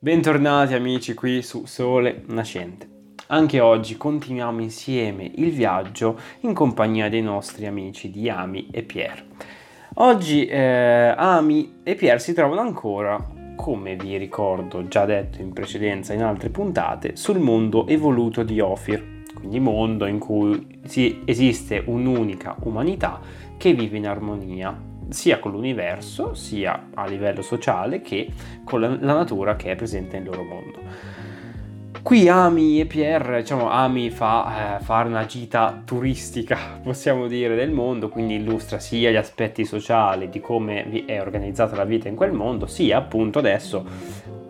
Bentornati amici qui su Sole Nascente. Anche oggi continuiamo insieme il viaggio in compagnia dei nostri amici di Ami e Pierre. Oggi eh, Ami e Pierre si trovano ancora, come vi ricordo già detto in precedenza in altre puntate, sul mondo evoluto di Ophir, quindi mondo in cui esiste un'unica umanità che vive in armonia sia con l'universo, sia a livello sociale che con la, la natura che è presente nel loro mondo. Qui Ami e Pierre, diciamo, Ami fa eh, fare una gita turistica, possiamo dire, del mondo, quindi illustra sia gli aspetti sociali di come è organizzata la vita in quel mondo, sia appunto adesso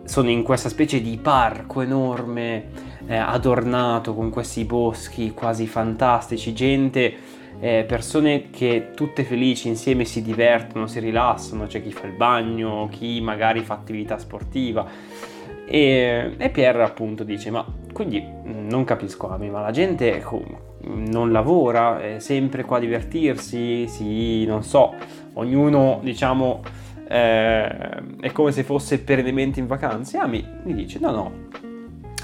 sono in questa specie di parco enorme, eh, adornato con questi boschi quasi fantastici, gente eh, persone che tutte felici insieme si divertono, si rilassano, c'è chi fa il bagno, chi magari fa attività sportiva. E, e Pierre appunto dice, ma quindi mm, non capisco Ami, ma la gente non lavora, è sempre qua a divertirsi, si, non so, ognuno diciamo eh, è come se fosse perennemente in vacanze. Ami mi dice, no no,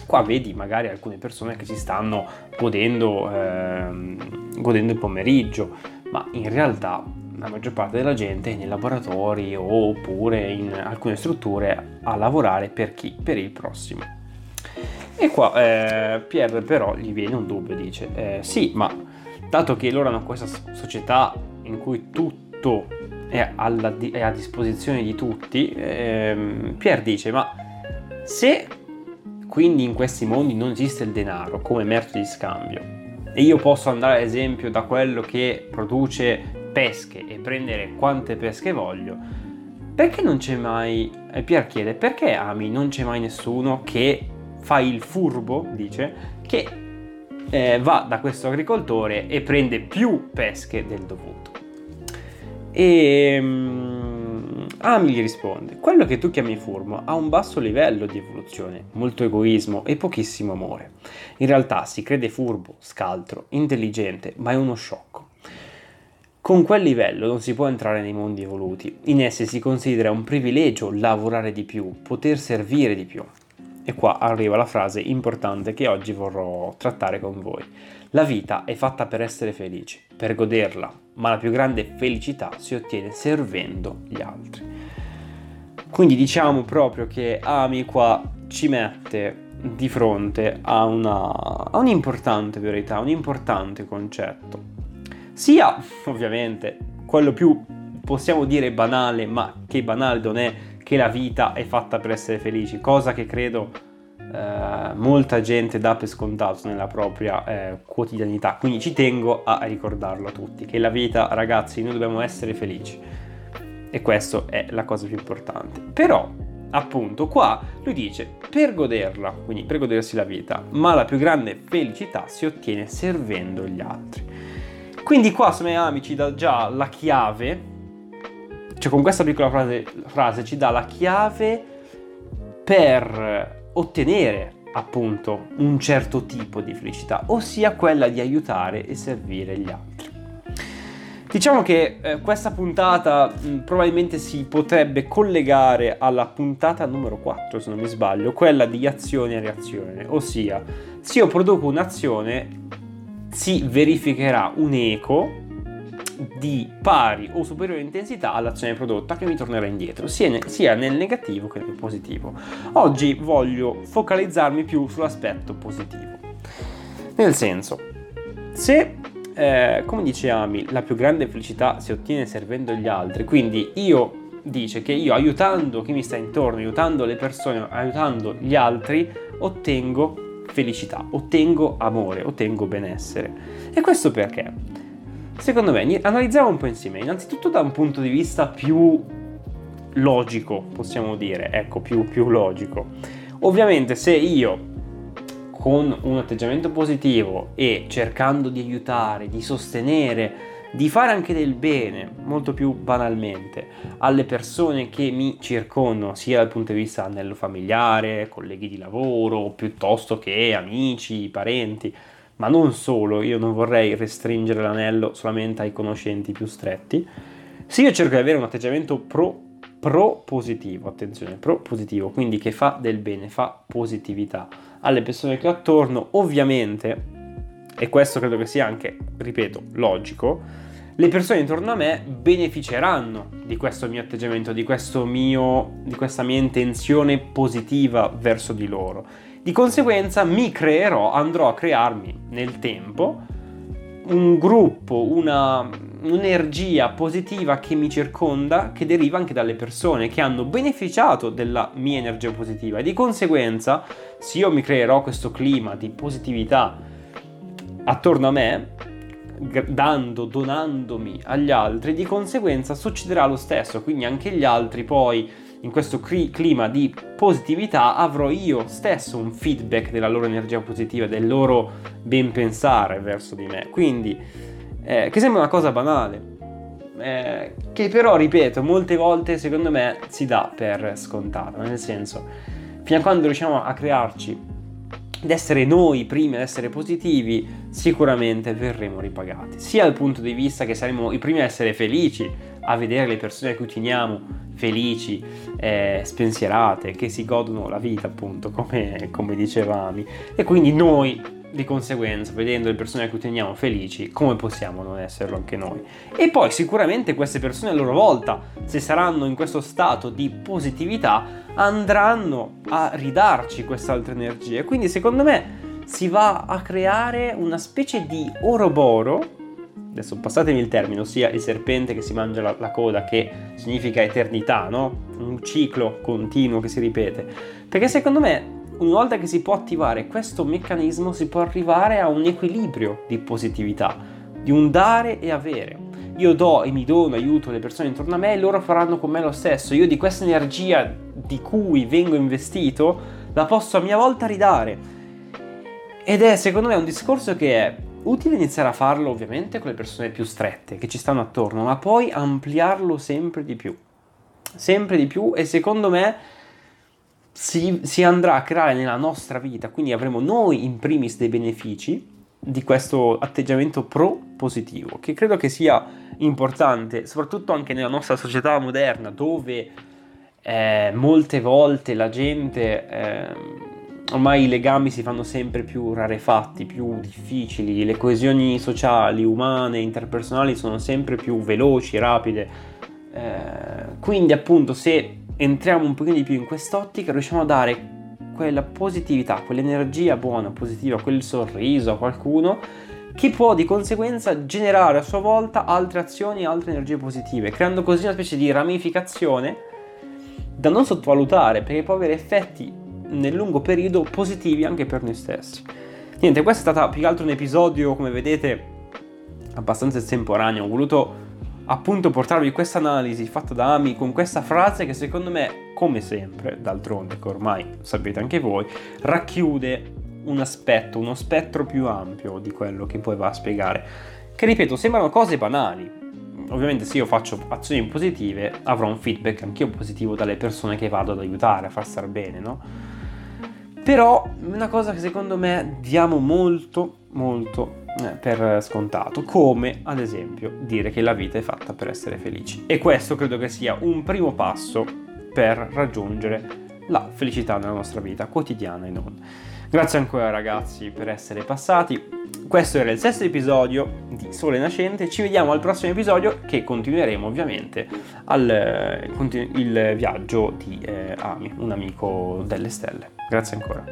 Qua vedi magari alcune persone che si stanno godendo, ehm, godendo il pomeriggio, ma in realtà la maggior parte della gente è nei laboratori oppure in alcune strutture a lavorare per chi? Per il prossimo. E qua eh, Pierre però gli viene un dubbio, dice eh, sì, ma dato che loro hanno questa società in cui tutto è, alla, è a disposizione di tutti, eh, Pierre dice ma se quindi in questi mondi non esiste il denaro come merce di scambio. E io posso andare ad esempio da quello che produce pesche e prendere quante pesche voglio. Perché non c'è mai... E Pier chiede, perché Ami non c'è mai nessuno che fa il furbo, dice, che eh, va da questo agricoltore e prende più pesche del dovuto. E... Ami gli risponde, quello che tu chiami furbo ha un basso livello di evoluzione, molto egoismo e pochissimo amore. In realtà si crede furbo, scaltro, intelligente, ma è uno sciocco. Con quel livello non si può entrare nei mondi evoluti, in essi si considera un privilegio lavorare di più, poter servire di più. E qua arriva la frase importante che oggi vorrò trattare con voi. La vita è fatta per essere felici, per goderla, ma la più grande felicità si ottiene servendo gli altri. Quindi diciamo proprio che Ami qua ci mette di fronte a, una, a un'importante verità, un importante concetto. Sia ovviamente quello più possiamo dire banale, ma che banale non è che la vita è fatta per essere felici, cosa che credo eh, molta gente dà per scontato nella propria eh, quotidianità. Quindi ci tengo a ricordarlo a tutti, che la vita, ragazzi, noi dobbiamo essere felici e questa è la cosa più importante. Però, appunto, qua lui dice per goderla, quindi per godersi la vita, ma la più grande felicità si ottiene servendo gli altri. Quindi qua Sumeami ci dà già la chiave, cioè con questa piccola frase, frase ci dà la chiave per ottenere appunto un certo tipo di felicità, ossia quella di aiutare e servire gli altri. Diciamo che eh, questa puntata mh, probabilmente si potrebbe collegare alla puntata numero 4, se non mi sbaglio, quella di azione e reazione, ossia se io produco un'azione si verificherà un eco di pari o superiore intensità all'azione prodotta che mi tornerà indietro, sia nel negativo che nel positivo. Oggi voglio focalizzarmi più sull'aspetto positivo. Nel senso, se eh, come dice Ami, la più grande felicità si ottiene servendo gli altri, quindi io dice che io aiutando chi mi sta intorno, aiutando le persone, aiutando gli altri, ottengo felicità, ottengo amore, ottengo benessere. E questo perché? Secondo me, analizziamo un po' insieme, innanzitutto da un punto di vista più logico, possiamo dire, ecco, più, più logico. Ovviamente se io con un atteggiamento positivo e cercando di aiutare, di sostenere, di fare anche del bene, molto più banalmente, alle persone che mi circondano, sia dal punto di vista anello familiare, colleghi di lavoro, piuttosto che amici, parenti, ma non solo, io non vorrei restringere l'anello solamente ai conoscenti più stretti. Se io cerco di avere un atteggiamento pro pro-positivo, attenzione, pro-positivo, quindi che fa del bene, fa positività alle persone che ho attorno, ovviamente, e questo credo che sia anche, ripeto, logico, le persone intorno a me beneficeranno di questo mio atteggiamento, di, mio, di questa mia intenzione positiva verso di loro. Di conseguenza mi creerò, andrò a crearmi nel tempo un gruppo, una, un'energia positiva che mi circonda, che deriva anche dalle persone che hanno beneficiato della mia energia positiva. E di conseguenza, se io mi creerò questo clima di positività attorno a me, dando, donandomi agli altri, di conseguenza succederà lo stesso, quindi anche gli altri poi in questo cri- clima di positività avrò io stesso un feedback della loro energia positiva, del loro ben pensare verso di me. Quindi, eh, che sembra una cosa banale, eh, che però, ripeto, molte volte secondo me si dà per scontata, nel senso, fino a quando riusciamo a crearci ad essere noi primi ad essere positivi, sicuramente verremo ripagati. Sia dal punto di vista che saremo i primi ad essere felici, a vedere le persone a cui teniamo felici, eh, spensierate, che si godono la vita, appunto, come, come dicevamo. E quindi noi di conseguenza, vedendo le persone cui teniamo felici, come possiamo non esserlo anche noi? E poi sicuramente queste persone a loro volta, se saranno in questo stato di positività, andranno a ridarci quest'altra energia. Quindi secondo me si va a creare una specie di oroboro, adesso passatemi il termine, ossia il serpente che si mangia la, la coda, che significa eternità, no? Un ciclo continuo che si ripete. Perché secondo me una volta che si può attivare questo meccanismo si può arrivare a un equilibrio di positività, di un dare e avere. Io do e mi dono, aiuto le persone intorno a me e loro faranno con me lo stesso. Io di questa energia di cui vengo investito la posso a mia volta ridare. Ed è secondo me un discorso che è utile iniziare a farlo ovviamente con le persone più strette che ci stanno attorno, ma poi ampliarlo sempre di più. Sempre di più e secondo me si, si, andrà a creare nella nostra vita, quindi avremo noi in primis dei benefici di questo atteggiamento pro-positivo, che credo che sia importante, soprattutto anche nella nostra società moderna, dove eh, molte volte la gente, eh, ormai i legami si fanno sempre più rarefatti, più difficili, le coesioni sociali, umane, interpersonali sono sempre più veloci, rapide. Eh, quindi appunto se entriamo un pochino di più in quest'ottica, riusciamo a dare quella positività, quell'energia buona, positiva, quel sorriso a qualcuno che può di conseguenza generare a sua volta altre azioni, altre energie positive, creando così una specie di ramificazione da non sottovalutare perché può avere effetti nel lungo periodo positivi anche per noi stessi. Niente, questo è stato più che altro un episodio, come vedete, abbastanza estemporaneo. Ho voluto appunto portarvi questa analisi fatta da Ami con questa frase che secondo me, come sempre, d'altronde, che ormai sapete anche voi, racchiude un aspetto, uno spettro più ampio di quello che poi va a spiegare. Che ripeto, sembrano cose banali. Ovviamente se io faccio azioni positive avrò un feedback anch'io positivo dalle persone che vado ad aiutare a far star bene, no? Però una cosa che secondo me diamo molto, molto eh, per scontato, come ad esempio dire che la vita è fatta per essere felici. E questo credo che sia un primo passo per raggiungere la felicità nella nostra vita quotidiana e non. Grazie ancora ragazzi per essere passati. Questo era il sesto episodio di Sole Nascente. Ci vediamo al prossimo episodio che continueremo ovviamente al, il viaggio di eh, Ami, un amico delle stelle. Grazie ancora.